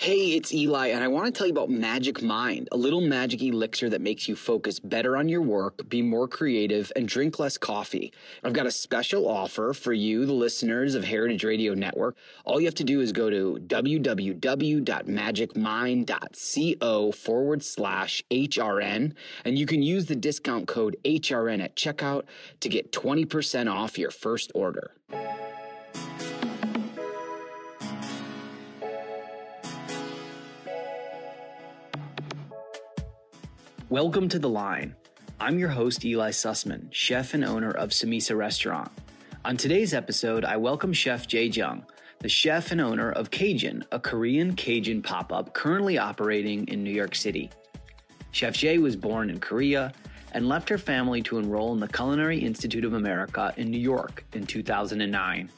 Hey, it's Eli, and I want to tell you about Magic Mind, a little magic elixir that makes you focus better on your work, be more creative, and drink less coffee. I've got a special offer for you, the listeners of Heritage Radio Network. All you have to do is go to www.magicmind.co forward slash HRN, and you can use the discount code HRN at checkout to get 20% off your first order. Welcome to The Line. I'm your host, Eli Sussman, chef and owner of Samesa Restaurant. On today's episode, I welcome Chef Jae Jung, the chef and owner of KJUN, a Korean Cajun pop up currently operating in New York City. Chef Jae was born in Korea and left her family to enroll in the Culinary Institute of America in New York in 2009.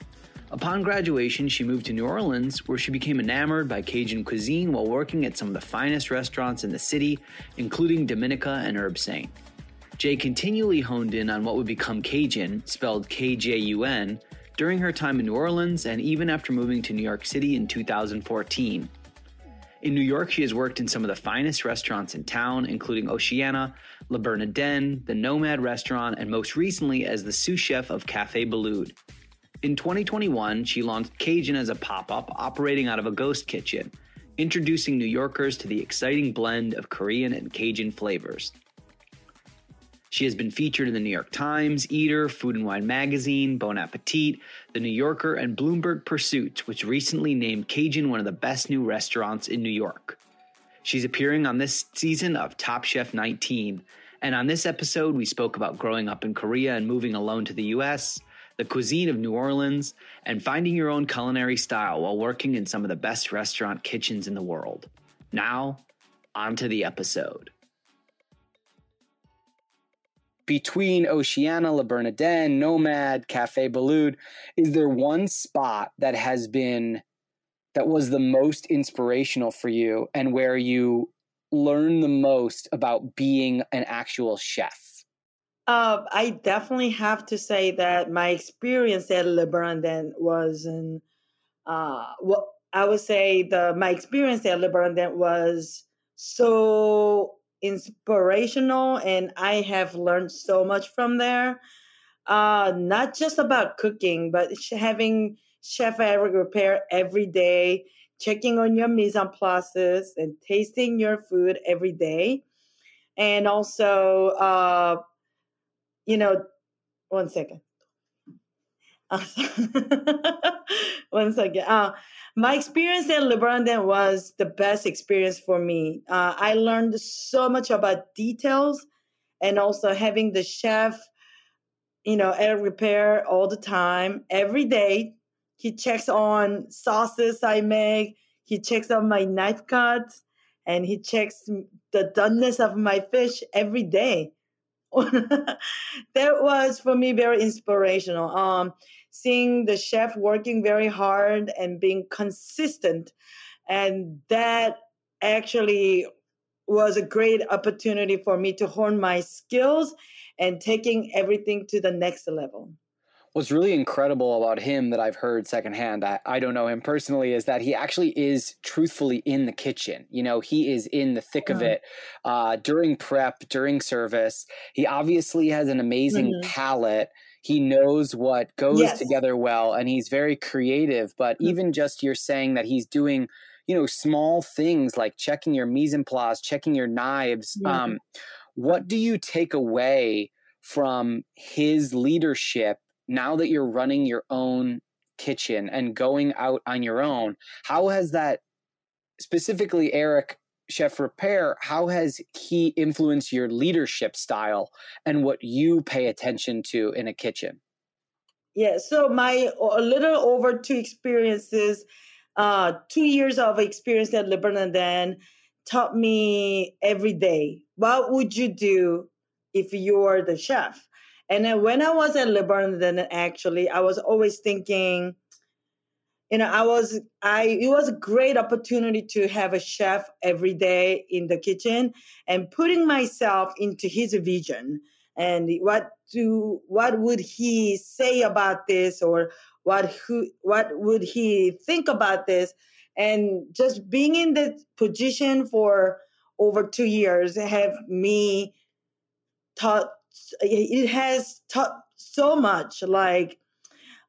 Upon graduation, she moved to New Orleans, where she became enamored by Cajun cuisine while working at some of the finest restaurants in the city, including Domenica and Herb Saint. Jae continually honed in on what would become KJUN, spelled K J U N, during her time in New Orleans and even after moving to New York City in 2014. In New York, she has worked in some of the finest restaurants in town, including Oceana, Le Bernardin, the Nomad restaurant, and most recently as the sous chef of Cafe Boulud. In 2021, she launched KJUN as a pop up operating out of a ghost kitchen, introducing New Yorkers to the exciting blend of Korean and Cajun flavors. She has been featured in the New York Times, Eater, Food and Wine Magazine, Bon Appetit, The New Yorker, and Bloomberg Pursuit, which recently named KJUN one of the best new restaurants in New York. She's appearing on this season of Top Chef 19. And on this episode, we spoke about growing up in Korea and moving alone to the US, the cuisine of New Orleans, and finding your own culinary style while working in some of the best restaurant kitchens in the world. Now, on to the episode. Between Oceana, Le Bernardin, Nomad, Cafe Boulud, is there one spot that has been that was the most inspirational for you and where you learn the most about being an actual chef? Uh, I definitely have to say that my experience at Le Bernardin was in, uh, what I would say the my experience at Le Bernardin was so inspirational, and I have learned so much from there. Uh, not just about cooking, but having chef Eric Ripert every day, checking on your mise en places, and tasting your food every day, and also. You know, one second. one second. Uh, my experience at Le Bernardin was the best experience for me. Uh, I learned so much about details and also having the chef, you know, at repair all the time, every day. He checks on sauces I make. He checks on my knife cuts and he checks the doneness of my fish every day. that was for me very inspirational. Um, seeing the chef working very hard and being consistent, and that actually was a great opportunity for me to hone my skills and taking everything to the next level. What's really incredible about him that I've heard secondhand, I, I don't know him personally, is that he actually is truthfully in the kitchen. You know, he is in the thick of uh-huh. it uh, during prep, during service. He obviously has an amazing mm-hmm. palate. He knows what goes yes. together well, and he's very creative. But mm-hmm. even just you're saying that he's doing, you know, small things like checking your mise en place, checking your knives. Mm-hmm. Um, what do you take away from his leadership now that you're running your own kitchen and going out on your own? How has that specifically, Eric, Chef Ripert, how has he influenced your leadership style and what you pay attention to in a kitchen? Yeah, so my a little over two experiences, uh, two years of experience at Le Bernardin taught me every day what would you do if you're the chef? And then when I was at Le Bernardin, actually, I was always thinking, you know, I was I it was a great opportunity to have a chef every day in the kitchen and putting myself into his vision. And what do what would he say about this or what who what would he think about this? And just being in the position for over two years have me taught it has taught so much like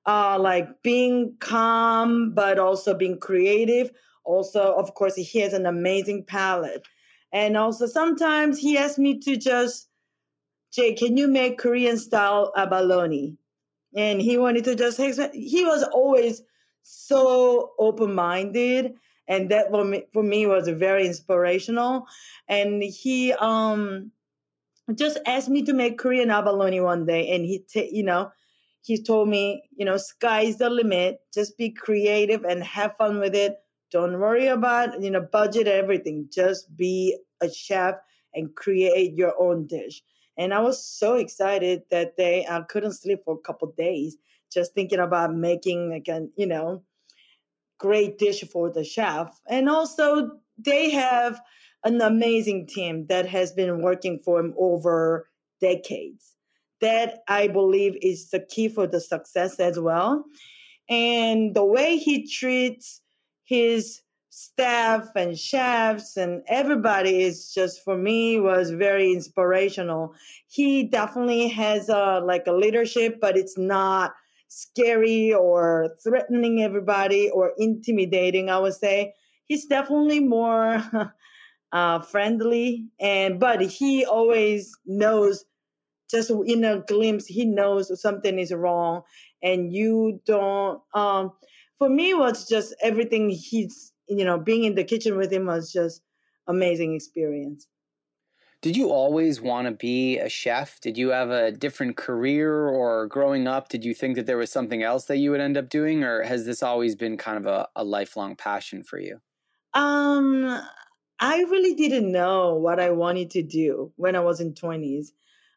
uh, like being calm, but also being creative. Also, of course, he has an amazing palate. And also, sometimes he asked me to just, Jae, can you make Korean style abalone? And he wanted to just, he was always so open minded. And that for me, for me was very inspirational. And he um just asked me to make Korean abalone one day. And he, t- you know, he told me, you know, sky's the limit. Just be creative and have fun with it. Don't worry about, you know, budget everything. Just be a chef and create your own dish. And I was so excited that day. I couldn't sleep for a couple days just thinking about making like you know, great dish for the chef. And also they have an amazing team that has been working for him over decades that I believe is the key for the success as well. And the way he treats his staff and chefs and everybody is just for me was very inspirational. He definitely has a like a leadership, but it's not scary or threatening everybody or intimidating. I would say he's definitely more uh, friendly. And but he always knows just in a glimpse he knows something is wrong. And you don't um for me was just everything he's you know being in the kitchen with him was just amazing experience. Did you always want to be a chef? Did you have a different career or growing up did you think that there was something else that you would end up doing or has this always been kind of a, a lifelong passion for you? Um i really didn't know what i wanted to do when i was in 20s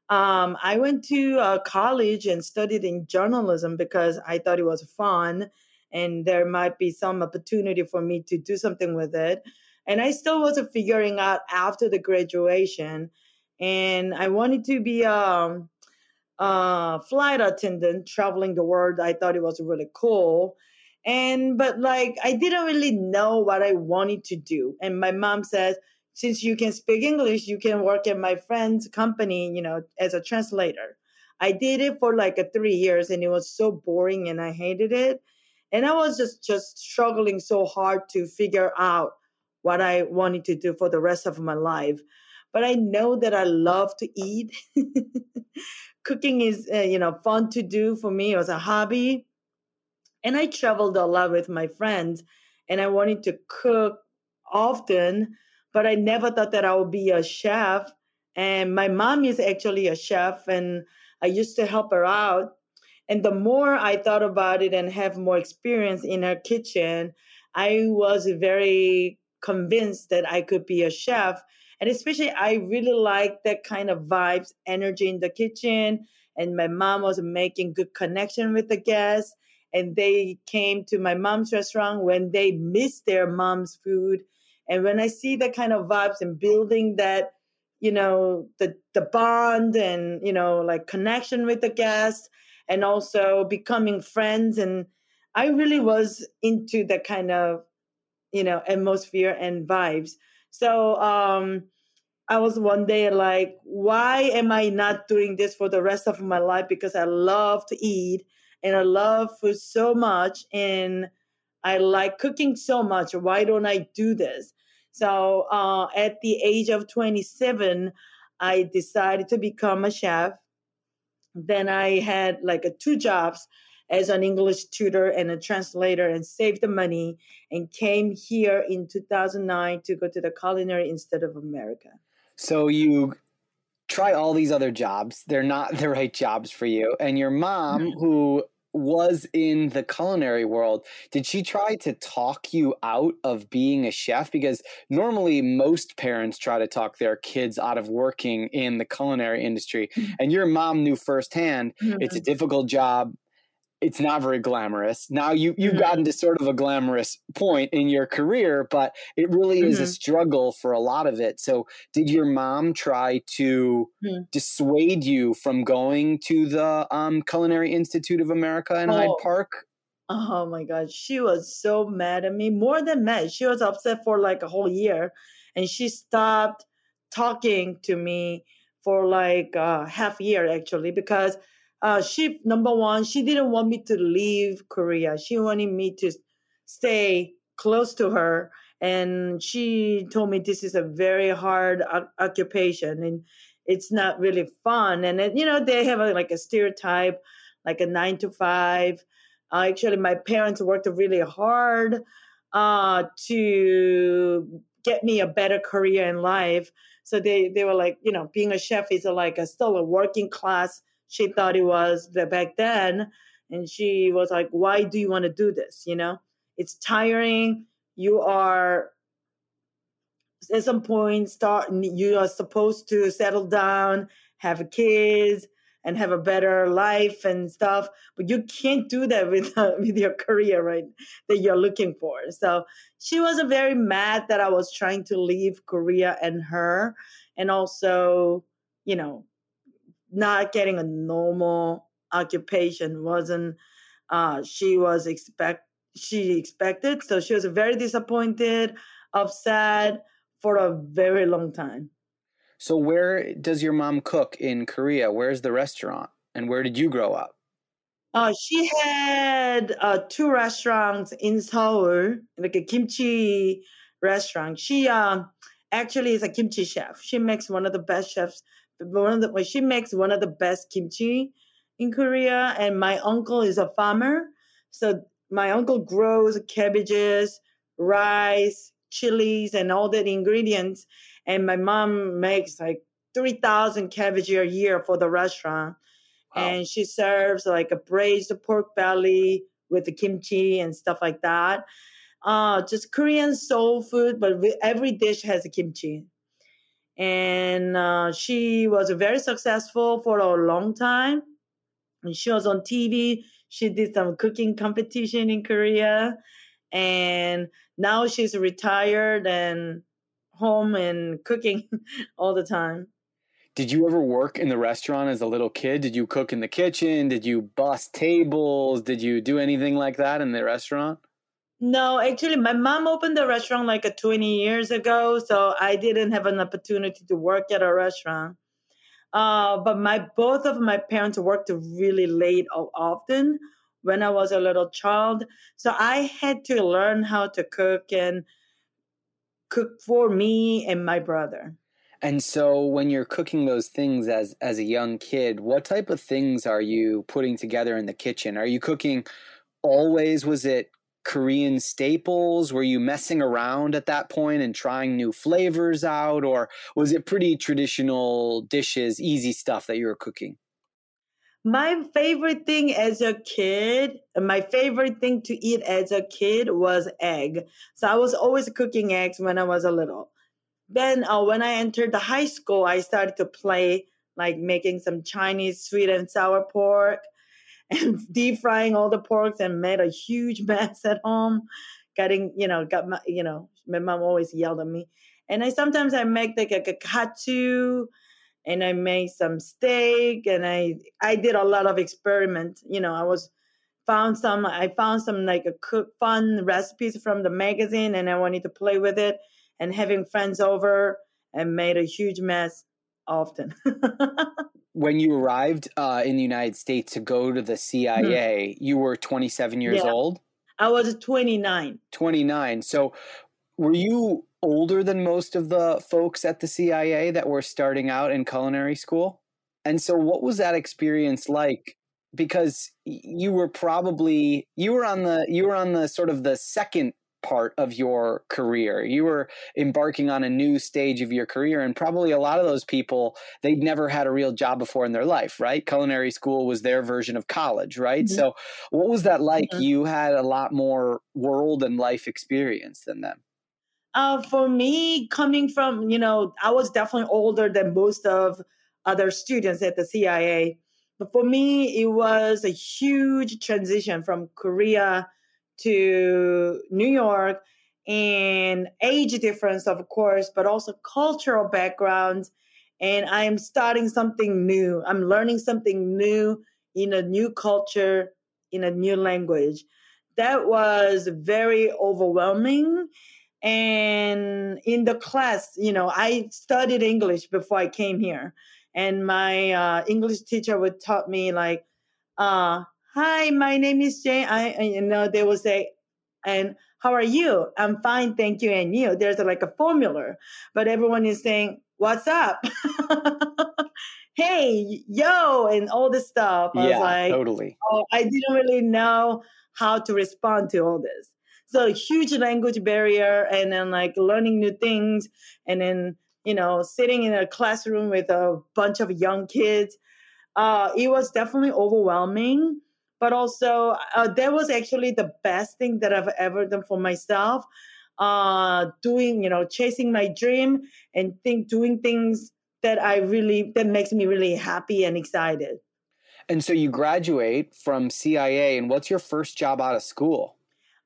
um, I went to uh, college and studied in journalism because I thought it was fun and there might be some opportunity for me to do something with it. And I still wasn't figuring out after the graduation. And I wanted to be a, um, a flight attendant traveling the world. I thought it was really cool. And, but like, I didn't really know what I wanted to do. And my mom says, since you can speak English, you can work at my friend's company, you know, as a translator. I did it for like a three years and it was so boring and I hated it. And I was just just struggling so hard to figure out what I wanted to do for the rest of my life. But I know that I love to eat. Cooking is, uh, you know, fun to do for me. It was a hobby. And I traveled a lot with my friends and I wanted to cook often but I never thought that I would be a chef. And my mom is actually a chef, and I used to help her out. And the more I thought about it and have more experience in her kitchen, I was very convinced that I could be a chef. And especially, I really like that kind of vibes, energy in the kitchen. And my mom was making good connection with the guests. And they came to my mom's restaurant when they missed their mom's food and when I see that kind of vibes and building that, you know, the the bond and you know, like connection with the guests, and also becoming friends. And I really was into that kind of, you know, atmosphere and vibes. So um, I was one day like, why am I not doing this for the rest of my life? Because I love to eat and I love food so much and I like cooking so much. Why don't I do this? So uh, at the age of 27, I decided to become a chef. Then I had like a two jobs as an English tutor and a translator and saved the money and came here in 2009 to go to the Culinary Institute of America. So you try all these other jobs. They're not the right jobs for you. And your mom, who was in the culinary world, did she try to talk you out of being a chef? Because normally most parents try to talk their kids out of working in the culinary industry. Mm-hmm. And your mom knew firsthand mm-hmm. it's a mm-hmm. difficult job it's not very glamorous. Now you you've mm-hmm. gotten to sort of a glamorous point in your career, but it really is mm-hmm. a struggle for a lot of it. So, did your mom try to mm-hmm. dissuade you from going to the um, Culinary Institute of America in oh. Hyde Park? Oh my god, she was so mad at me. More than mad, she was upset for like a whole year, and she stopped talking to me for like uh, half year actually because uh, she number one, she didn't want me to leave Korea. She wanted me to stay close to her, and she told me this is a very hard o- occupation and it's not really fun. And you know, they have a, like a stereotype, like a nine to five. Uh, actually, my parents worked really hard uh, to get me a better career in life. So they they were like, you know, being a chef is a, like a still a working class she thought it was back then and she was like why do you want to do this? You know? It's tiring. You are at some point start you are supposed to settle down have kids and have a better life and stuff but you can't do that with uh, with your career right that you're looking for. So she was very mad that i was trying to leave korea and her and also you know not getting a normal occupation wasn't uh, she was expect she expected. So she was very disappointed upset for a very long time. So where does your mom cook in korea? Where's the restaurant? And where did you grow up? Uh, she had uh, two restaurants in Seoul, like a kimchi restaurant. She uh, actually is a kimchi chef. She makes one of the best chefs one of the well, she makes one of the best kimchi in Korea, and my uncle is a farmer, so my uncle grows cabbages, rice, chilies, and all that ingredients, and my mom makes like three thousand cabbage a year for the restaurant, wow. and she serves like a braised pork belly with the kimchi and stuff like that. Uh, just Korean soul food, but every dish has a kimchi and uh, she was very successful for a long time. And she was on TV. She did some cooking competition in Korea, and now she's retired and home and cooking all the time. Did you ever work in the restaurant as a little kid? Did you cook in the kitchen? Did you bus tables? Did you do anything like that in the restaurant? No, actually, my mom opened a restaurant like a 20 years ago, so I didn't have an opportunity to work at a restaurant. Uh, but my both of my parents worked really late often when I was a little child, so I had to learn how to cook and cook for me and my brother. And so when you're cooking those things as as a young kid, what type of things are you putting together in the kitchen? Are you cooking always was it Korean staples? Were you messing around at that point and trying new flavors out, or was it pretty traditional dishes, easy stuff that you were cooking? My favorite thing as a kid, my favorite thing to eat as a kid was egg. So I was always cooking eggs when I was a little. Then uh, when I entered the high school, I started to play like making some Chinese sweet and sour pork and deep frying all the porks and made a huge mess at home. Getting, you know, got my, you know, my mom always yelled at me. And I sometimes I make like a, katsu and I made some steak and I I did a lot of experiment. You know, I was found some I found some like a cook fun recipes from the magazine and I wanted to play with it and having friends over and made a huge mess often. when you arrived uh, in the United States to go to the CIA, mm-hmm. you were 27 years yeah. old. I was 29. 29. So were you older than most of the folks at the CIA that were starting out in culinary school? And so what was that experience like? Because you were probably you were on the you were on the sort of the second part of your career. You were embarking on a new stage of your career, and probably a lot of those people, they'd never had a real job before in their life, right? Culinary school was their version of college, right? Mm-hmm. So, what was that like? Mm-hmm. You had a lot more world and life experience than them. Uh, for me, coming from, you know, I was definitely older than most of other students at the CIA. But for me, it was a huge transition from Korea to New York and age difference, of course, but also cultural backgrounds. And I'm starting something new. I'm learning something new in a new culture, in a new language. That was very overwhelming. And in the class, you know, I studied English before I came here. And my uh, English teacher would taught me like, uh, hi, my name is Jane. I, you know, they will say, and how are you? I'm fine, thank you. And you, there's a, like a formula, but everyone is saying, what's up? hey, yo, and all this stuff. I yeah, like, totally. Oh, I didn't really know how to respond to all this. So huge language barrier, and then like learning new things, and then you know sitting in a classroom with a bunch of young kids. Uh, it was definitely overwhelming but also uh, that was actually the best thing that I've ever done for myself. Uh, doing, you know, chasing my dream and think doing things that I really that makes me really happy and excited. And so you graduate from CIA, and what's your first job out of school?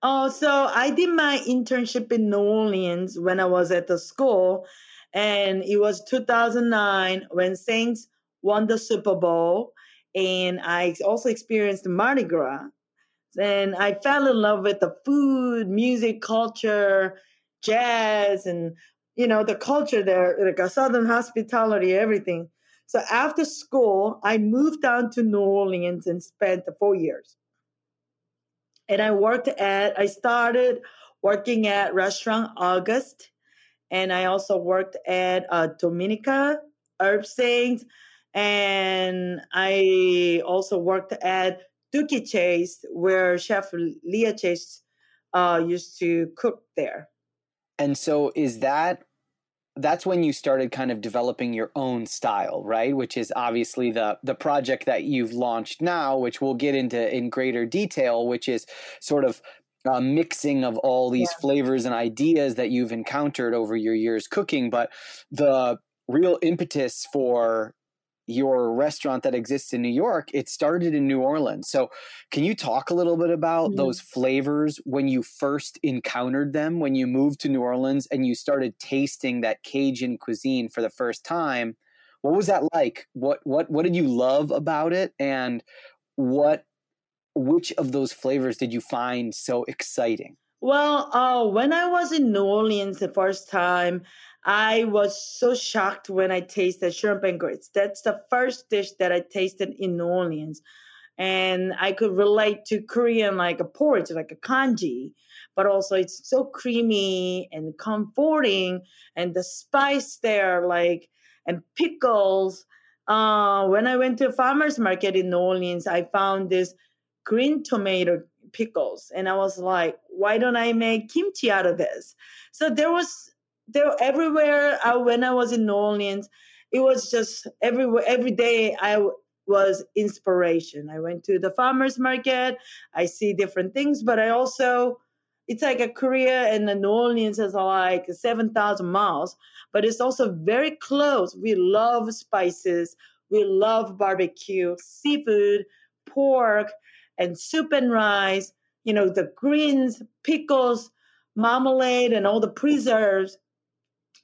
Oh, so I did my internship in New Orleans when I was at the school, and it was 2009 when Saints won the Super Bowl and I also experienced Mardi Gras. And I fell in love with the food, music, culture, jazz, and you know the culture there, like Southern hospitality, everything. So after school, I moved down to New Orleans and spent four years. And I worked at, I started working at restaurant August, and I also worked at uh, Domenica, Herb Saints, and I also worked at Dooky Chase, where Chef Leah Chase uh, used to cook there. And so, is that that's when you started kind of developing your own style, right? Which is obviously the the project that you've launched now, which we'll get into in greater detail, which is sort of a mixing of all these yeah. flavors and ideas that you've encountered over your years cooking. But the real impetus for your restaurant that exists in New York, it started in New Orleans. So, can you talk a little bit about mm-hmm. those flavors when you first encountered them, when you moved to New Orleans and you started tasting that Cajun cuisine for the first time? What was that like? What what what did you love about it and what which of those flavors did you find so exciting? Well, uh, when I was in New Orleans the first time, I was so shocked when I tasted shrimp and grits. That's the first dish that I tasted in New Orleans. And I could relate to Korean like a porridge, like a congee, but also it's so creamy and comforting, and the spice there, like and pickles. Uh, when I went to a farmer's market in New Orleans, I found this green tomato pickles, and I was like, why don't I make kimchi out of this? So there was there everywhere I, when I was in New Orleans, it was just everywhere every day I was inspiration. I went to the farmers market, I see different things, but I also it's like a Korea and the New Orleans is like 7,000 miles, but it's also very close. We love spices, we love barbecue, seafood, pork, and soup and rice, you know, the greens, pickles, marmalade, and all the preserves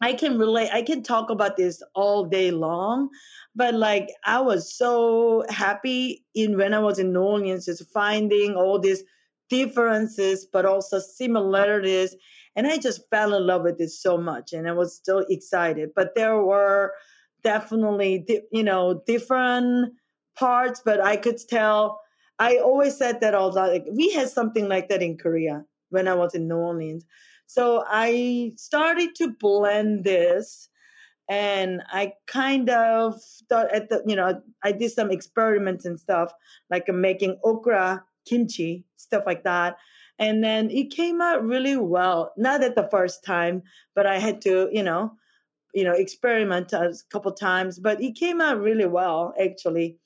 I can relate. I can talk about this all day long, but like I was so happy in when I was in New Orleans, just finding all these differences, but also similarities, and I just fell in love with it so much, and I was so excited. But there were definitely, you know, different parts, but I could tell. I always said that all that like we had something like that in Korea when I was in New Orleans so I started to blend this and I kind of thought at the, you know, I did some experiments and stuff like making okra kimchi, stuff like that. And then it came out really well. Not at the first time, but I had to, you know, you know, experiment a couple times, but it came out really well actually.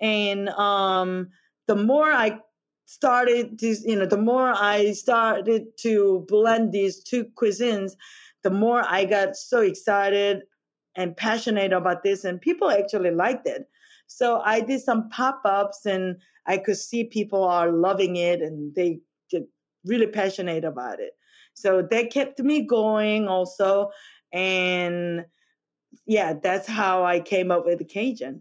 And um the more I started this, you know, the more I started to blend these two cuisines, the more I got so excited and passionate about this, and people actually liked it. So I did some pop ups, and I could see people are loving it, and they get really passionate about it. So that kept me going also, and yeah, that's how I came up with KJUN.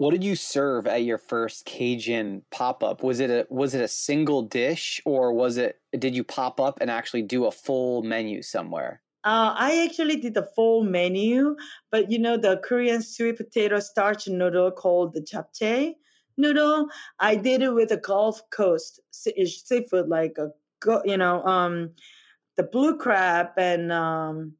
What did you serve at your first Cajun pop up? Was it a was it a single dish or was it did you pop up and actually do a full menu somewhere? Uh, I actually did the full menu, but you know the Korean sweet potato starch noodle called the japchae noodle. I did it with a Gulf Coast seafood, like a you know um, the blue crab and um,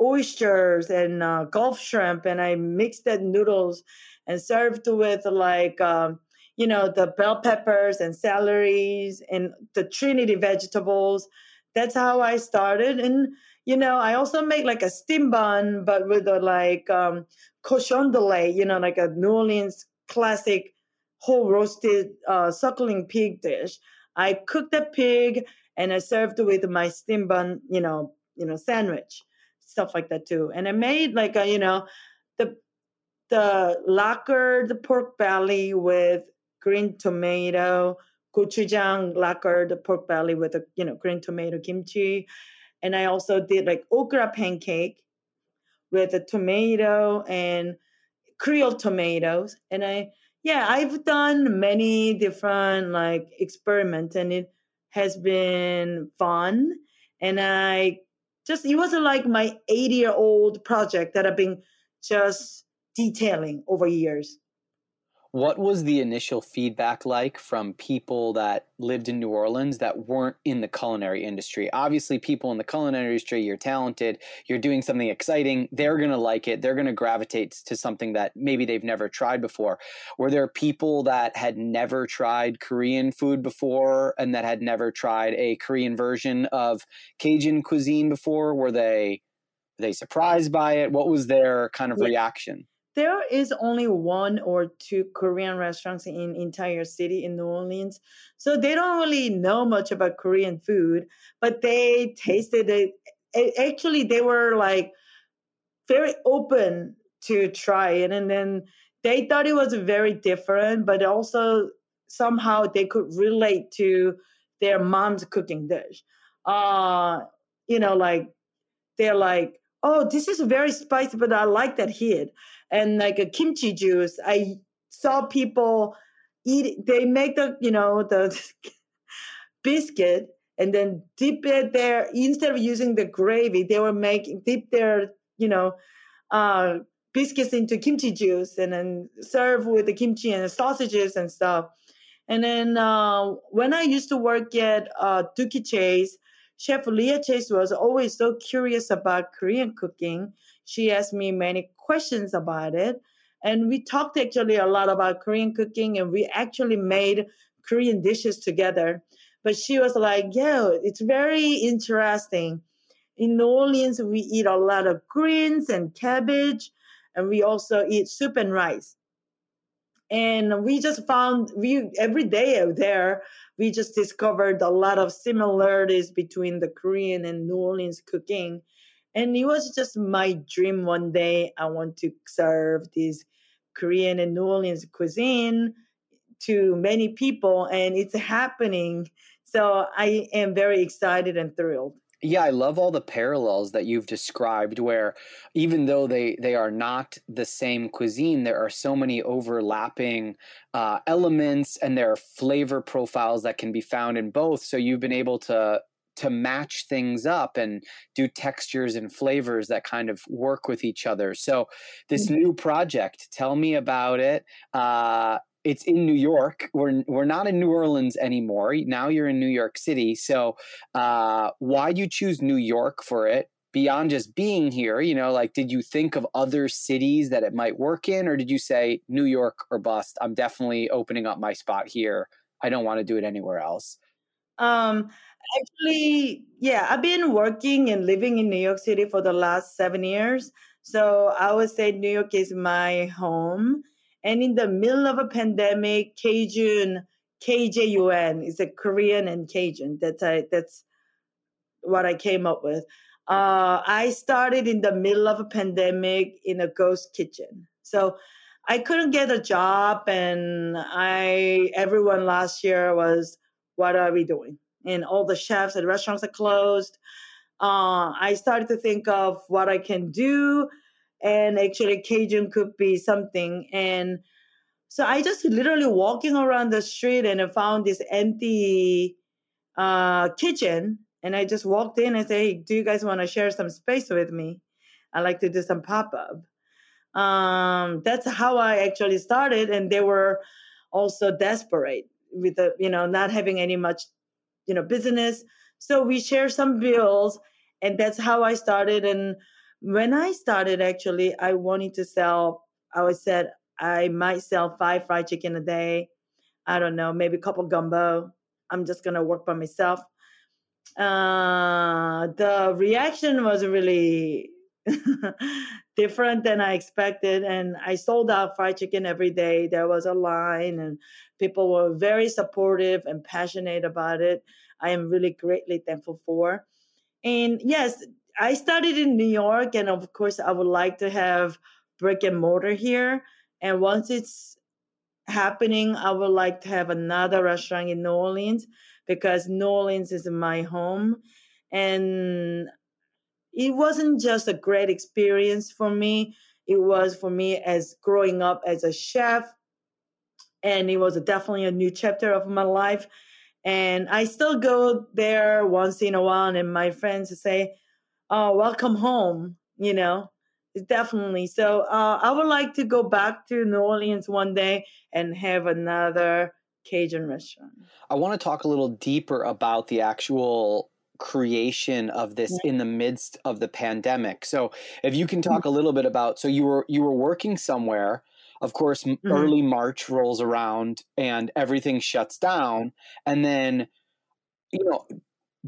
oysters and uh, Gulf shrimp, and I mixed that noodles and served with like um, you know the bell peppers and celeries and the trinity vegetables. That's how i started. And you know i also make like a steam bun but with a like um cochon de lait you know like a new orleans classic whole roasted uh, suckling pig dish. I cooked the pig and i served with my steam bun you know you know sandwich stuff like that too. And i made like a you know the the lacquered pork belly with green tomato, gochujang lacquered pork belly with a you know green tomato kimchi, and I also did like okra pancake with a tomato and Creole tomatoes, and I yeah I've done many different like experiments, and it has been fun, and I just it was like my 80 year old project that I've been just detailing over years. What was the initial feedback like from people that lived in New Orleans that weren't in the culinary industry? Obviously, people in the culinary industry, you're talented, you're doing something exciting, they're going to like it, they're going to gravitate to something that maybe they've never tried before. Were there people that had never tried Korean food before and that had never tried a Korean version of Cajun cuisine before? Were they were they surprised by it? What was their kind of reaction? There is only one or two Korean restaurants in entire city in New Orleans. So they don't really know much about Korean food, but they tasted it. Actually, they were like very open to try it. And then they thought it was very different, but also somehow they could relate to their mom's cooking dish. Uh, you know, like they're like, oh, this is very spicy, but I like that heat and like a kimchi juice. I saw people eat. They make the you know the biscuit and then dip it there instead of using the gravy. They were making dip their you know uh, biscuits into kimchi juice and then serve with the kimchi and the sausages and stuff. And then uh, when I used to work at uh, Dooky Chase, Chef Leah Chase was always so curious about Korean cooking. She asked me many questions about it. And we talked actually a lot about Korean cooking and we actually made Korean dishes together. But she was like, yeah, it's very interesting. In New Orleans, we eat a lot of greens and cabbage, and we also eat soup and rice. And we just found we every day out there, we just discovered a lot of similarities between the Korean and New Orleans cooking. And it was just my dream one day. I want to serve this Korean and New Orleans cuisine to many people, and it's happening. So I am very excited and thrilled. Yeah, I love all the parallels that you've described where even though they they are not the same cuisine, there are so many overlapping uh, elements and there are flavor profiles that can be found in both. So you've been able to to match things up and do textures and flavors that kind of work with each other. So this mm-hmm. new project, tell me about it. Uh, it's in New York. We're we're not in New Orleans anymore. Now you're in New York City. So uh, why do you choose New York for it? Beyond just being here, you know, like did you think of other cities that it might work in, or did you say New York or bust? I'm definitely opening up my spot here. I don't want to do it anywhere else. Um, actually, yeah, I've been working and living in New York City for the last seven years. So I would say New York is my home and in the middle of a pandemic, Cajun, KJUN is a Korean and Cajun. That's I, that's what I came up with. Uh, I started in the middle of a pandemic in a ghost kitchen. So I couldn't get a job, and I everyone last year was, "What are we doing?" And all the chefs and restaurants are closed. Uh, I started to think of what I can do and actually KJUN could be something. And so I just literally walking around the street and I found this empty uh, kitchen. And I just walked in and said, Hey, do you guys want to share some space with me? I like to do some pop up. Um, that's how I actually started. And they were also desperate with the, you know, not having any much, you know, business. So we share some bills and that's how I started. And when I started, actually, I wanted to sell, I was said I might sell five fried chicken a day. I don't know, maybe a couple gumbo. I'm just going to work by myself. Uh, the reaction was really different than I expected. And I sold out fried chicken every day. There was a line, and people were very supportive and passionate about it. I am really greatly thankful for. And yes, I started in New York, and of course, I would like to have brick and mortar here. And once it's happening, I would like to have another restaurant in New Orleans because New Orleans is my home. And it wasn't just a great experience for me, it was for me as growing up as a chef. And it was definitely a new chapter of my life. And I still go there once in a while, and my friends say, oh, welcome home, you know, definitely. So uh, I would like to go back to New Orleans one day and have another Cajun restaurant. I want to talk a little deeper about the actual creation of this yeah. in the midst of the pandemic. So if you can talk mm-hmm. a little bit about so you were you were working somewhere of course mm-hmm. early March rolls around and everything shuts down and then you know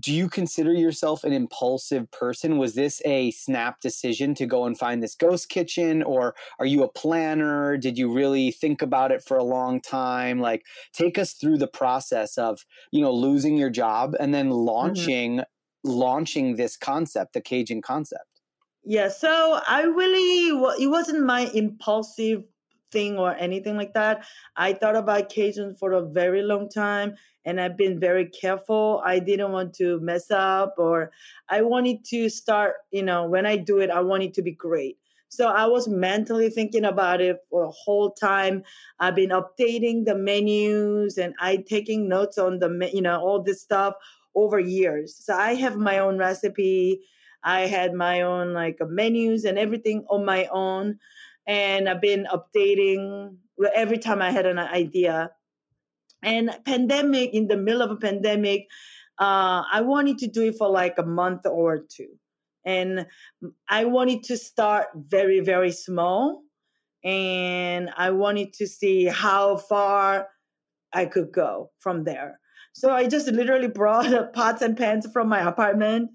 do you consider yourself an impulsive person? Was this a snap decision to go and find this ghost kitchen, or are you a planner? Did you really think about it for a long time? Like, take us through the process of you know losing your job and then mm-hmm. launching mm-hmm. launching this concept, the KJUN concept. Yeah, so I really it wasn't my impulsive thing or anything like that. I thought about KJUN for a very long time and I've been very careful. I didn't want to mess up or I wanted to start, you know, when I do it, I want it to be great. So I was mentally thinking about it for a whole time. I've been updating the menus and I taking notes on the, you know, all this stuff over years. So I have my own recipe. I had my own like uh, menus and everything on my own and I've been updating every time I had an idea. And pandemic, in the middle of a pandemic, uh, I wanted to do it for like a month or two. And I wanted to start very, very small. And I wanted to see how far I could go from there. So I just literally brought pots and pans from my apartment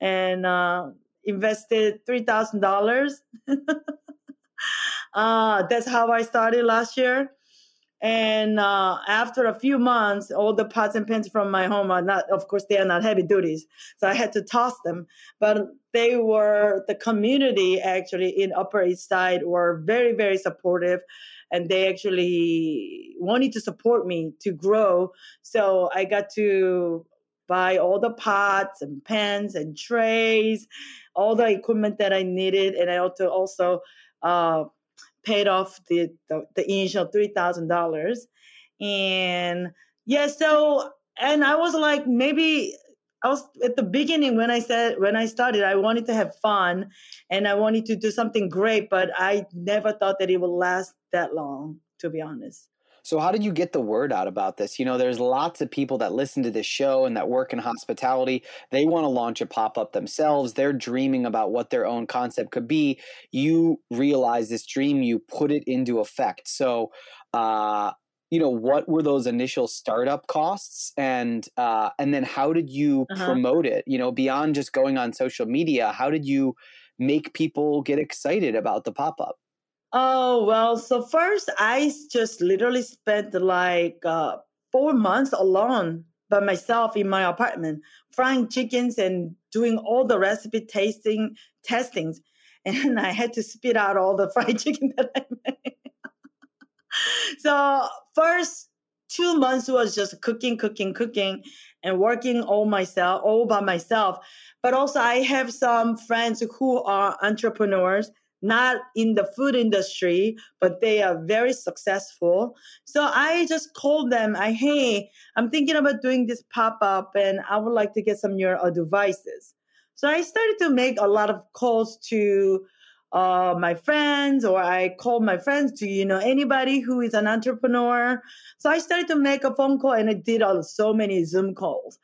and uh, invested $3,000 uh, that's how I started last year. And uh, after a few months, all the pots and pans from my home are not, of course, they are not heavy duties. So I had to toss them. But they were, the community actually in Upper East Side were very, very supportive. And they actually wanted to support me to grow. So I got to buy all the pots and pans and trays, all the equipment that I needed, and I also also uh, paid off the the, the initial three thousand dollars, and yeah, so and I was like maybe I was at the beginning when I said when I started, I wanted to have fun and I wanted to do something great, but I never thought that it would last that long, to be honest. So, how did you get the word out about this? You know, there's lots of people that listen to this show and that work in hospitality. They want to launch a pop up themselves. They're dreaming about what their own concept could be. You realize this dream, you put it into effect. So, uh, you know what were those initial startup costs and uh, and then how did you uh-huh. promote it you know beyond just going on social media how did you make people get excited about the pop-up oh well so first i just literally spent like uh, four months alone by myself in my apartment frying chickens and doing all the recipe tasting testings and i had to spit out all the fried chicken that i made so first two months was just cooking, cooking, cooking, and working all myself, all by myself. But also I have some friends who are entrepreneurs, not in the food industry, but they are very successful. So I just called them, I hey, I'm thinking about doing this pop-up and I would like to get some of your advices. So I started to make a lot of calls to uh, my friends or I called my friends, do you know anybody who is an entrepreneur? So I started to make a phone call and I did all, so many Zoom calls,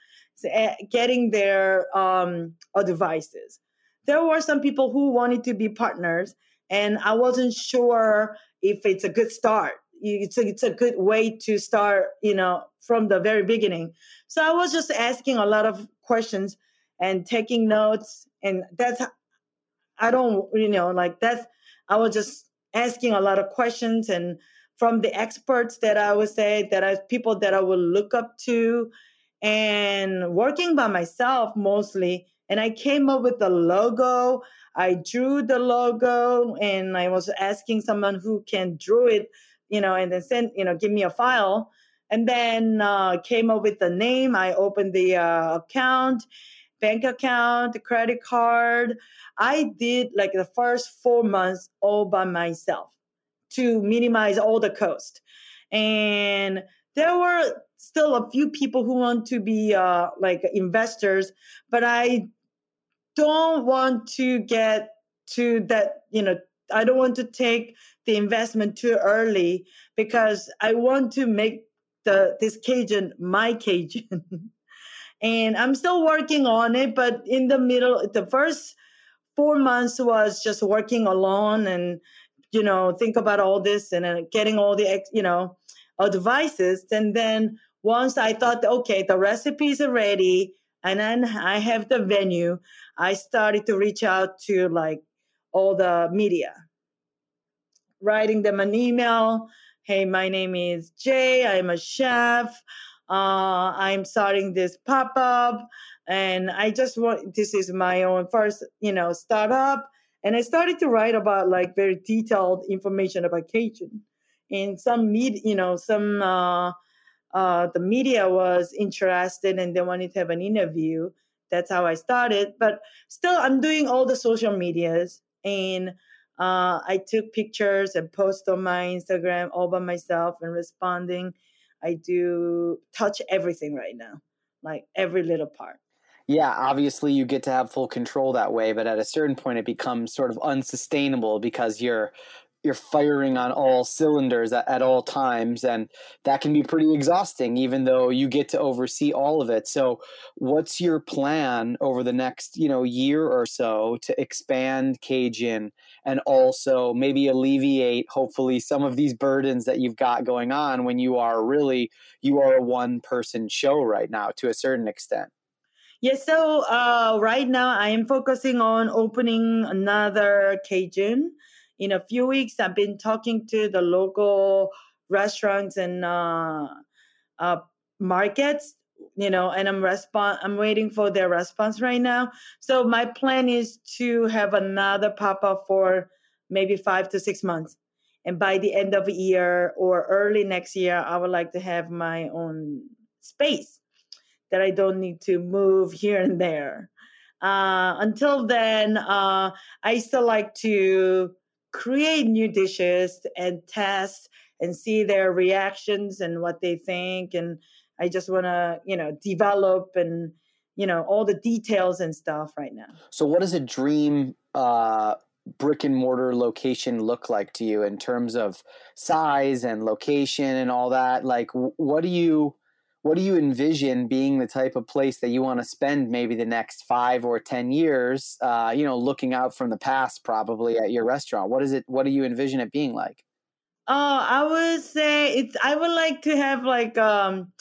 uh, getting their um, advices. There were some people who wanted to be partners and I wasn't sure if it's a good start. It's a, it's a good way to start, you know, from the very beginning. So I was just asking a lot of questions and taking notes. And that's I don't, you know, like that's, I was just asking a lot of questions and from the experts that I would say that I, people that I would look up to and working by myself mostly. And I came up with the logo. I drew the logo and I was asking someone who can draw it, you know, and then send, you know, give me a file. And then uh, came up with the name. I opened the uh, account bank account, the credit card. I did like the first four months all by myself to minimize all the cost. And there were still a few people who want to be uh, like investors, but I don't want to get to that, you know, I don't want to take the investment too early because I want to make the this KJUN my KJUN. and I'm still working on it. But in the middle, the first four months was just working alone and you know think about all this and uh, getting all the you know advices. And then once I thought, okay, the recipes are ready, and then I have the venue, I started to reach out to like all the media, writing them an email. Hey, my name is Jae. I'm a chef. Uh, I'm starting this pop up, and I just want this is my own first, you know, startup. And I started to write about like very detailed information about KJUN. And some media, you know, some uh, uh, the media was interested and they wanted to have an interview. That's how I started. But still, I'm doing all the social medias and uh, I took pictures and post on my Instagram all by myself and responding I do touch everything right now, like every little part. Yeah, obviously you get to have full control that way, but at a certain point it becomes sort of unsustainable because you're you're firing on all cylinders at, at, all times and that can be pretty exhausting even though you get to oversee all of it. So what's your plan over the next you know year or so to expand KJUN and also maybe alleviate hopefully some of these burdens that you've got going on when you are really you are a one person show right now to a certain extent? Yes, so uh, right now I am focusing on opening another KJUN in a few weeks, I've been talking to the local restaurants and uh, uh, markets, you know, and I'm respond. I'm waiting for their response right now. So my plan is to have another pop up for maybe five to six months, and by the end of the year or early next year, I would like to have my own space that I don't need to move here and there. Uh, until then, uh, I still like to create new dishes and test and see their reactions and what they think. And I just want to, you know, develop and, you know, all the details and stuff right now. So, what does a dream uh, brick and mortar location look like to you in terms of size and location and all that? Like, what do you what do you envision being the type of place that you want to spend maybe the next five or ten years? Uh, you know, looking out from the past, probably at your restaurant. What is it? What do you envision it being like? Oh, I would say it's. I would like to have like. um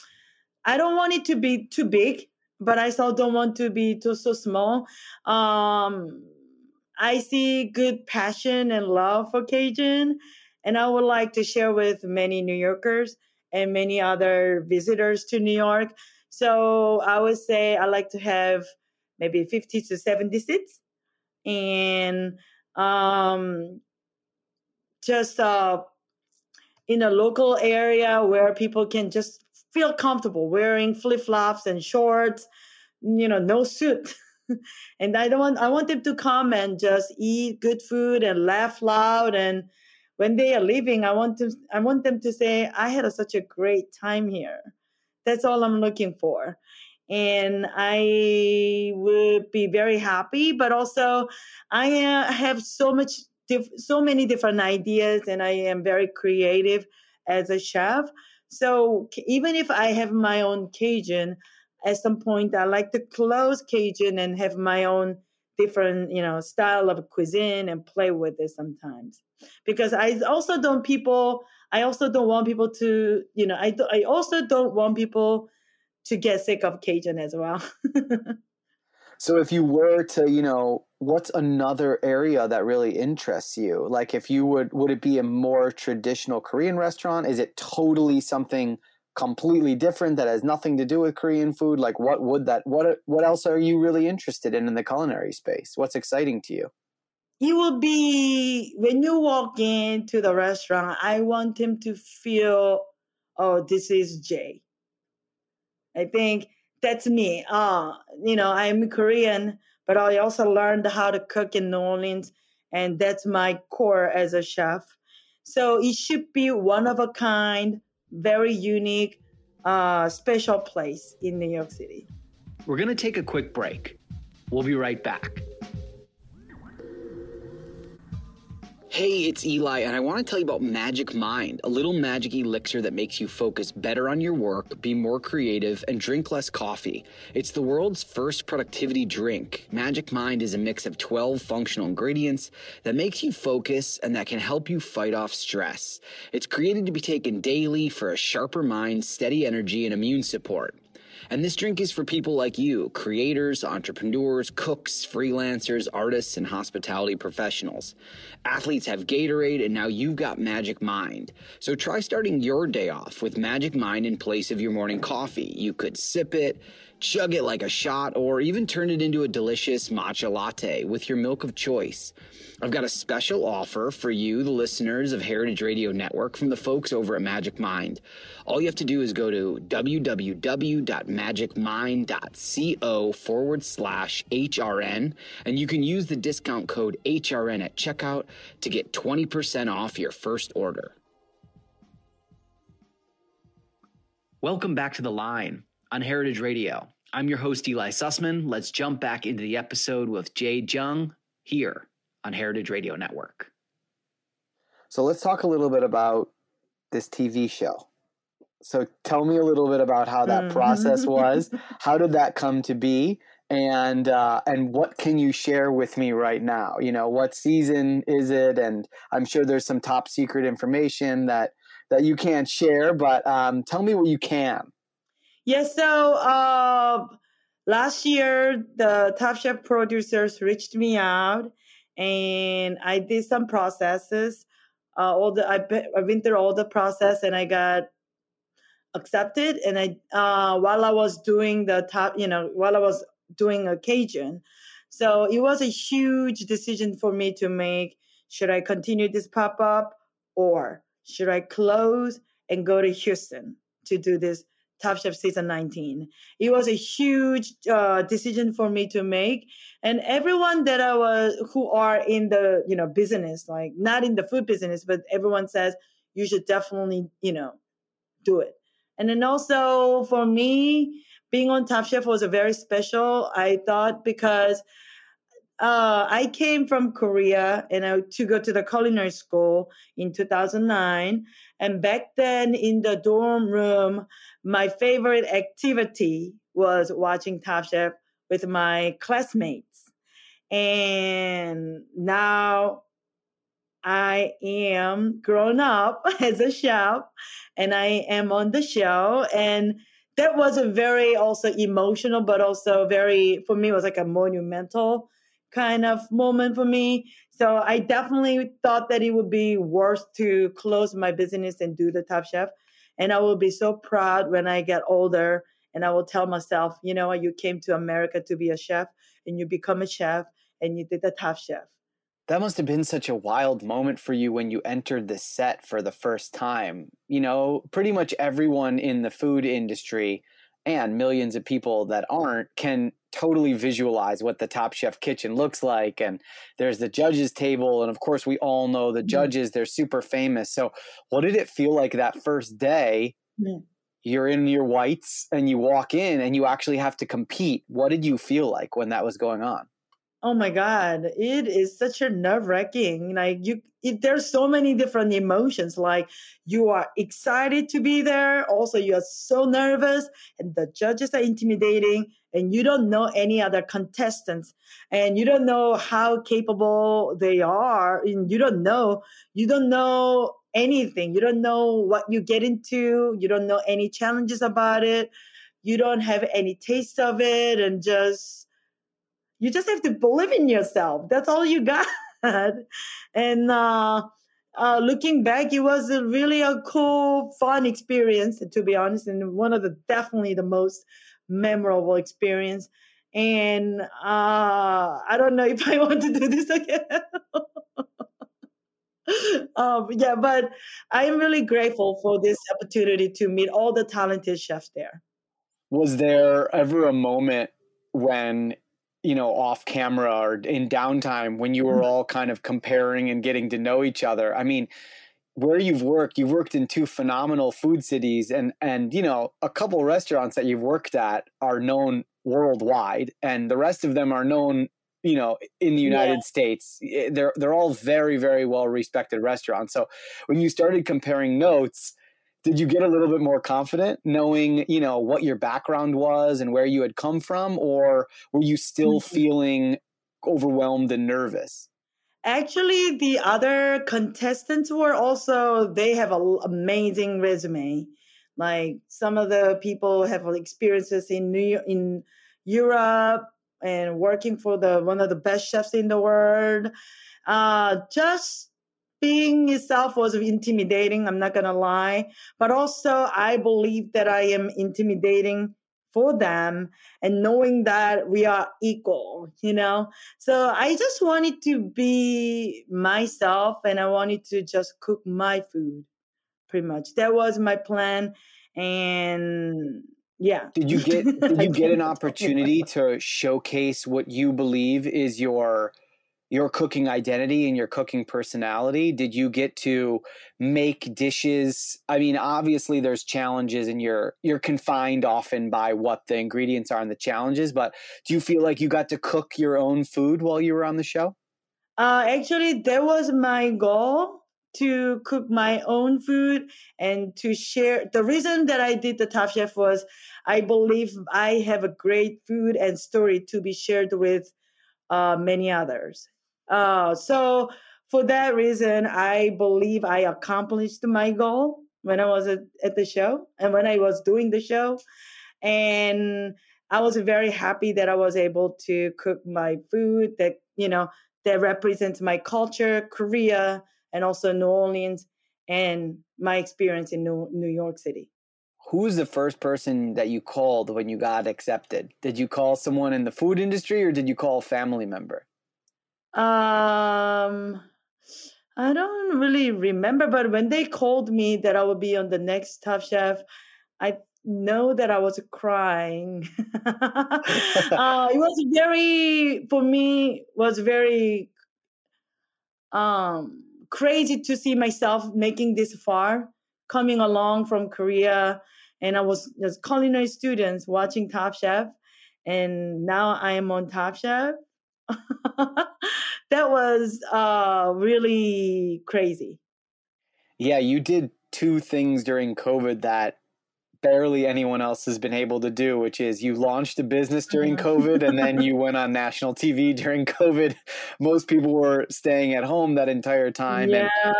I don't want it to be too big, but I also don't want to be too so small. Um, I see good passion and love for Cajun, and I would like to share with many New Yorkers and many other visitors to New York. So I would say I like to have maybe 50 to 70 seats and um, just uh, in a local area where people can just feel comfortable wearing flip-flops and shorts, you know, no suit. and I don't want I want them to come and just eat good food and laugh loud and when they are leaving, I want to I want them to say, I had a, such a great time here. That's all I'm looking for. And I would be very happy, but also I uh, have so much, diff- so many different ideas, and I am very creative as a chef. So even if I have my own KJUN, at some point I like to close KJUN and have my own different, you know, style of cuisine and play with it sometimes. Because I also don't people I also don't want people to you know I I also don't want people to get sick of KJUN as well. so if you were to you know what's another area that really interests you? Like if you would would it be a more traditional Korean restaurant? Is it totally something completely different that has nothing to do with Korean food like what would that what what else are you really interested in in the culinary space? What's exciting to you? He will be when you walk into the restaurant i want him to feel oh this is Jae. I think that's me. Uh you know i'm korean but i also learned how to cook in new orleans and that's my core as a chef. So it should be one of a kind very unique uh, special place in new york city. We're going to take a quick break. We'll be right back Hey, it's Eli, and I want to tell you about Magic Mind, a little magic elixir that makes you focus better on your work, be more creative, and drink less coffee. It's the world's first productivity drink. Magic Mind is a mix of 12 functional ingredients that makes you focus and that can help you fight off stress. It's created to be taken daily for a sharper mind, steady energy, and immune support. And this drink is for people like you creators, entrepreneurs, cooks, freelancers, artists, and hospitality professionals. Athletes have Gatorade, and now you've got Magic Mind. So try starting your day off with Magic Mind in place of your morning coffee. You could sip it chug it like a shot, or even turn it into a delicious matcha latte with your milk of choice. I've got a special offer for you, the listeners of Heritage Radio Network, from the folks over at Magic Mind. All you have to do is go to www.magicmind.co forward slash HRN, and you can use the discount code HRN at checkout to get 20% off your first order. Welcome back to the line on Heritage Radio. I'm your host, Eli Sussman. Let's jump back into the episode with Jae Jung here on Heritage Radio Network. So let's talk a little bit about this TV show. So tell me a little bit about how that mm-hmm. process was. how did that come to be? And uh, and what can you share with me right now? You know, what season is it? And I'm sure there's some top secret information that that you can't share, but um, tell me what you can. Yes. so uh, last year, the Top Chef producers reached me out, and I did some processes. Uh, all the I, I went through all the process, and I got accepted. And I uh, while I was doing the top, you know, while I was doing a KJUN, so it was a huge decision for me to make. Should I continue this pop up, or should I close and go to Houston to do this Top Chef season 19. It was a huge uh, decision for me to make, and everyone that I was who are in the you know business, like not in the food business, but everyone says you should definitely you know do it. And then also for me, being on Top Chef was a very special. I thought because uh, I came from Korea and I to go to the culinary school in 2009. And back then in the dorm room, my favorite activity was watching Top Chef with my classmates. And now I am grown up as a chef and I am on the show. And that was a very also emotional, but also very, for me, was like a monumental kind of moment for me. So I definitely thought that it would be worth to close my business and do the Top Chef. And I will be so proud when I get older and I will tell myself, you know, you came to America to be a chef and you become a chef and you did the Top Chef. That must have been such a wild moment for you when you entered the set for the first time. You know, pretty much everyone in the food industry and millions of people that aren't can totally visualize what the top chef kitchen looks like and there's the judges table and of course we all know the mm-hmm. judges they're super famous so what did it feel like that first day mm-hmm. you're in your whites and you walk in and you actually have to compete what did you feel like when that was going on Oh my God, it is such a nerve wracking. Like you, it, there's so many different emotions. Like you are excited to be there. Also, you are so nervous, and the judges are intimidating, and you don't know any other contestants, and you don't know how capable they are, and you don't know, you don't know anything. You don't know what you get into. You don't know any challenges about it. You don't have any taste of it, and just you just have to believe in yourself. That's all you got. and uh, uh, looking back, it was a really a cool, fun experience, to be honest, and one of the definitely the most memorable experience. And uh, I don't know if I want to do this again. um, yeah, but I am really grateful for this opportunity to meet all the talented chefs there. Was there ever a moment when you know off camera or in downtime when you were mm-hmm. all kind of comparing and getting to know each other i mean where you've worked you've worked in two phenomenal food cities and and you know a couple restaurants that you've worked at are known worldwide and the rest of them are known you know in the united yeah. states eh, they're they're all very very well respected restaurants so when you started comparing notes did you get a little bit more confident knowing you know what your background was and where you had come from or were you still mm-hmm. feeling overwhelmed and nervous? Actually the other contestants were also they have an amazing resume. Like some of the people have experiences in new in europe and working for the one of the best chefs in the world. Uh just being itself was intimidating. I'm not going to lie. But also, I believe that I am intimidating for them and knowing that we are equal, you know? So I just wanted to be myself and I wanted to just cook my food pretty much. That was my plan. And yeah. Did you get did you get an opportunity to showcase what you believe is your your cooking identity and your cooking personality? Did you get to make dishes? I mean, obviously there's challenges and you're you're confined often by what the ingredients are and the challenges, but do you feel like you got to cook your own food while you were on the show? Uh, actually, that was my goal to cook my own food and to share. The reason that I did the Top Chef was I believe I have a great food and story to be shared with uh, many others. Uh, so for that reason, I believe I accomplished my goal when I was at, the show and when I was doing the show. And I was very happy that I was able to cook my food that, you know, that represents my culture, Korea, and also New Orleans and my experience in New, New York City. Who's the first person that you called when you got accepted? Did you call someone in the food industry or did you call a family member? Um, I don't really remember, but when they called me that I would be on the next Top Chef, I know that I was crying. uh, it was very, for me, was very um, crazy to see myself making this far, coming along from Korea. And I was just culinary students watching Top Chef. And now I am on Top Chef. that was uh, really crazy. Yeah, you did two things during COVID that barely anyone else has been able to do, which is you launched a business during mm-hmm. COVID and then you went on national TV during COVID. Most people were staying at home that entire time. Yeah. And,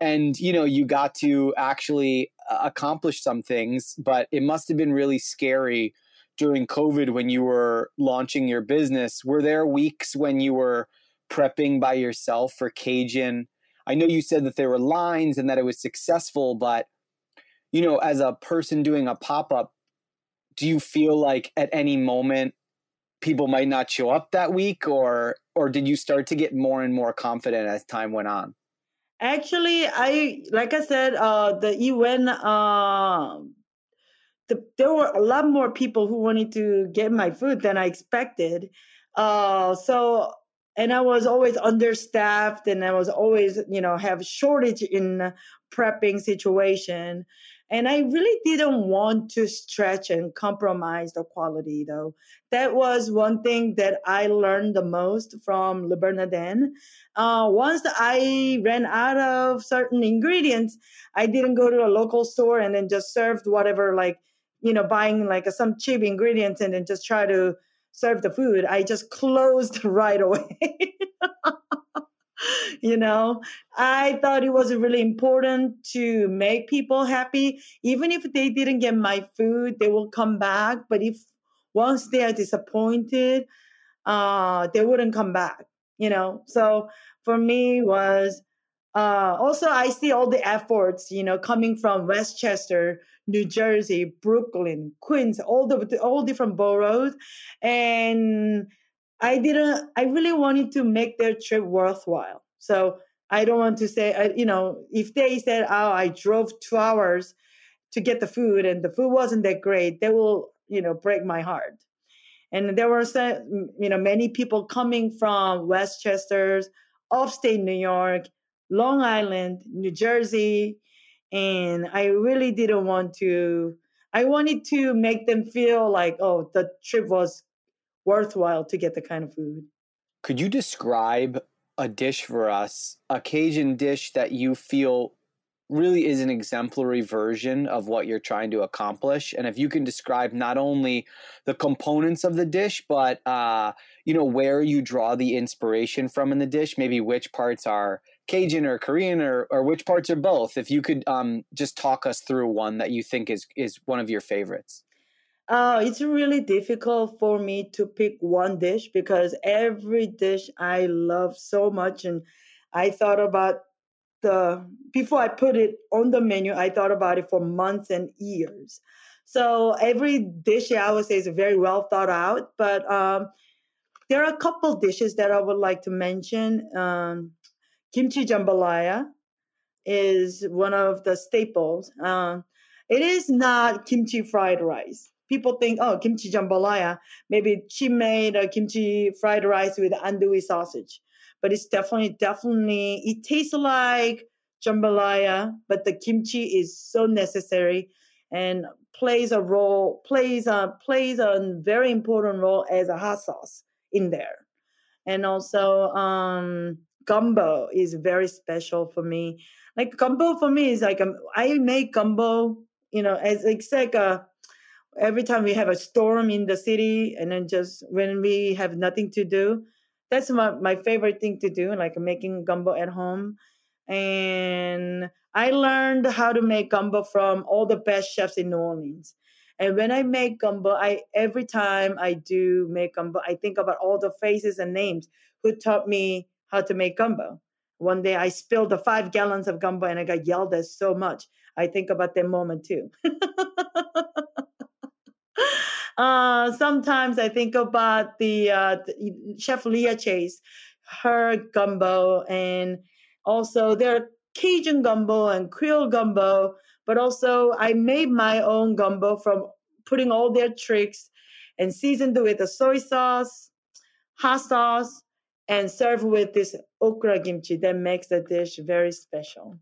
and, you know, you got to actually uh, accomplish some things, but it must have been really scary during COVID when you were launching your business. Were there weeks when you were prepping by yourself for KJUN? I know you said that there were lines and that it was successful, but you know, as a person doing a pop up, do you feel like at any moment people might not show up that week, or or did you start to get more and more confident as time went on? Actually, I like I said, uh, the event, uh, the, there were a lot more people who wanted to get my food than I expected. Uh, so and I was always understaffed, and I was always, you know, have shortage in prepping situation. And I really didn't want to stretch and compromise the quality, though. That was one thing that I learned the most from Le Bernardin. Uh, once I ran out of certain ingredients, I didn't go to a local store and then just served whatever, like, you know, buying like some cheap ingredients and then just try to serve the food. I just closed right away. you know i thought it was really important to make people happy even if they didn't get my food they will come back but if once they are disappointed uh they wouldn't come back you know so for me was uh also i see all the efforts you know coming from westchester new jersey brooklyn queens all the all different boroughs and I didn't, I really wanted to make their trip worthwhile. So I don't want to say, you know, if they said, oh, I drove two hours to get the food and the food wasn't that great, they will, you know, break my heart. And there were, you know, many people coming from Westchester's, upstate New York, Long Island, New Jersey. And I really didn't want to, I wanted to make them feel like, oh, the trip was worthwhile to get the kind of food. Could you describe a dish for us, a Cajun dish that you feel really is an exemplary version of what you're trying to accomplish? And if you can describe not only the components of the dish, but uh, you know where you draw the inspiration from in the dish, maybe which parts are Cajun or Korean or, or which parts are both. If you could um, just talk us through one that you think is is one of your favorites. Uh, it's really difficult for me to pick one dish because every dish I love so much. And I thought about the, before I put it on the menu, I thought about it for months and years. So every dish I would say is very well thought out. But um, there are a couple dishes that I would like to mention. Um, kimchi jambalaya is one of the staples. Uh, it is not kimchi fried rice people think, oh, kimchi jambalaya, maybe she made a kimchi fried rice with andouille sausage. But it's definitely, definitely, it tastes like jambalaya, but the kimchi is so necessary and plays a role, plays a, plays a very important role as a hot sauce in there. And also, um, gumbo is very special for me. Like gumbo for me is like um, I make gumbo, you know, as it's like a every time we have a storm in the city and then just when we have nothing to do that's my, my favorite thing to do like making gumbo at home and i learned how to make gumbo from all the best chefs in new orleans and when i make gumbo i every time i do make gumbo i think about all the faces and names who taught me how to make gumbo. One day i spilled the five gallons of gumbo and i got yelled at so much. I think about that moment too. Uh, sometimes I think about the, uh, the Chef Leah Chase, her gumbo, and also there are Cajun gumbo and Creole gumbo, but also I made my own gumbo from putting all their tricks and seasoned it with the soy sauce, hot sauce, and serve with this okra kimchi that makes the dish very special.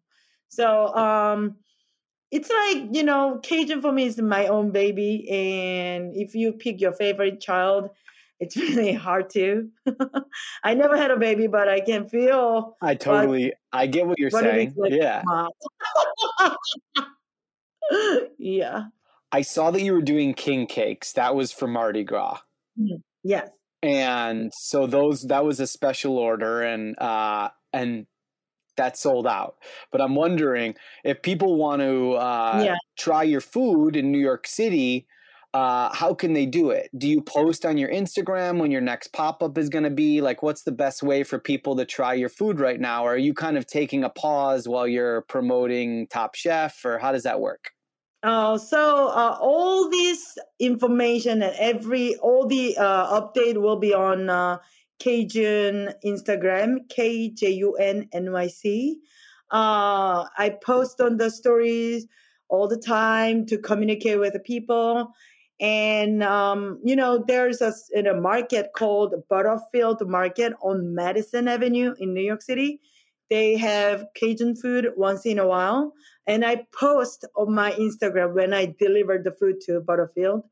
So um, it's like you know, KJUN for me is my own baby, and if you pick your favorite child, it's really hard to. I never had a baby, but I can feel. I totally, I get what you're what saying. Like yeah. yeah. I saw that you were doing king cakes. That was for Mardi Gras. Mm-hmm. Yes. And so those that was a special order and uh and that sold out. But I'm wondering if people want to uh yeah. try your food in New York City, uh, how can they do it? Do you post on your Instagram when your next pop up is going to be? Like, what's the best way for people to try your food right now? Or are you kind of taking a pause while you're promoting Top Chef, or how does that work? Uh, so uh, all this information and every all the uh, update will be on uh, KJUN Instagram K J U N N Y C. Uh, I post on the stories all the time to communicate with the people. And um, you know, there's a a market called Butterfield Market on Madison Avenue in New York City. They have KJUN food once in a while and I post on my Instagram when I deliver the food to Butterfield.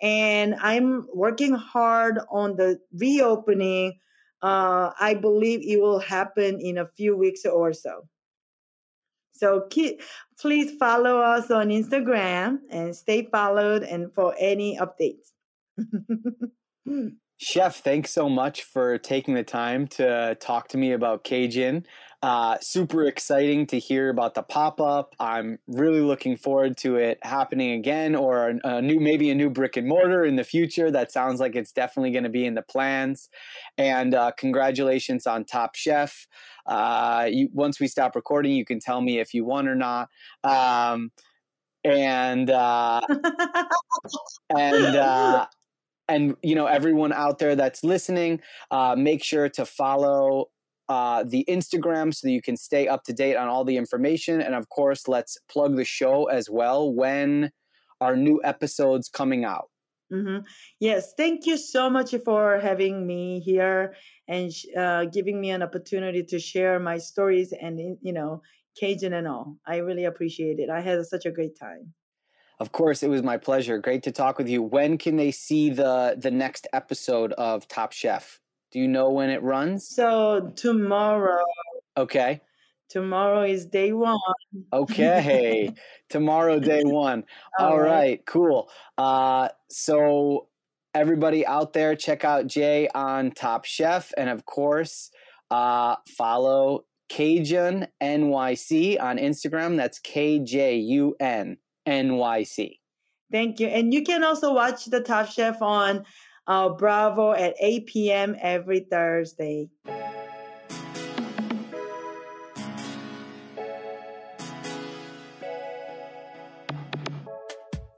And I'm working hard on the reopening. Uh, I believe it will happen in a few weeks or so. So keep, please follow us on Instagram and stay followed and for any updates. Chef, thanks so much for taking the time to talk to me about KJUN. Uh, super exciting to hear about the pop up. I'm really looking forward to it happening again, or a, a new, maybe a new brick and mortar in the future. That sounds like it's definitely going to be in the plans. And uh, congratulations on Top Chef. Uh, you, once we stop recording, you can tell me if you won or not. Um, and uh, and uh, and you know everyone out there that's listening, uh, make sure to follow uh, the Instagram so that you can stay up to date on all the information. And of course, let's plug the show as well when our new episodes coming out. Mm-hmm. Yes, thank you so much for having me here and uh, giving me an opportunity to share my stories and you know KJUN and all. I really appreciate it. I had such a great time. Of course, it was my pleasure. Great to talk with you. When can they see the the next episode of Top Chef? Do you know when it runs? So tomorrow. Okay. Tomorrow is day one. okay. tomorrow, day one. All, All right. right. Cool. Uh, so everybody out there, check out Jae on Top Chef, and of course, uh, follow KJUN NYC on Instagram. That's K J U N N Y C. Thank you. And you can also watch the Top Chef on uh, Bravo at 8 p.m. every Thursday.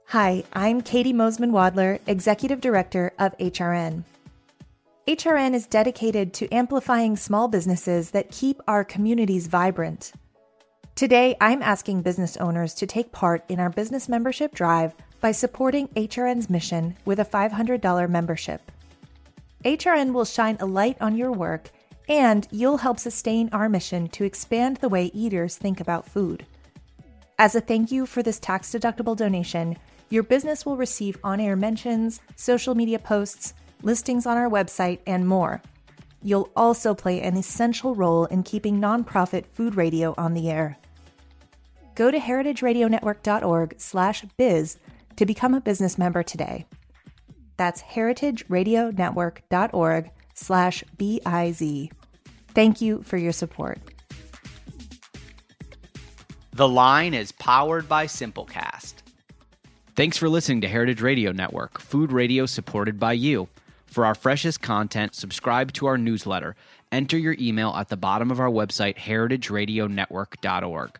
Hi, I'm Caity Moseman Wadler, Executive Director of HRN. HRN is dedicated to amplifying small businesses that keep our communities vibrant. Today, I'm asking business owners to take part in our business membership drive by supporting HRN's mission with a $500 membership. HRN will shine a light on your work, and you'll help sustain our mission to expand the way eaters think about food. As a thank you for this tax deductible donation, your business will receive on air mentions, social media posts, listings on our website, and more. You'll also play an essential role in keeping nonprofit food radio on the air. Go to heritageradionetwork.org/biz to become a business member today. That's heritageradionetwork.org slash B-I-Z. Thank you for your support. The Line is powered by Simplecast. Thanks for listening to Heritage Radio Network, food radio supported by you. For our freshest content, subscribe to our newsletter. Enter your email at the bottom of our website, heritageradionetwork.org.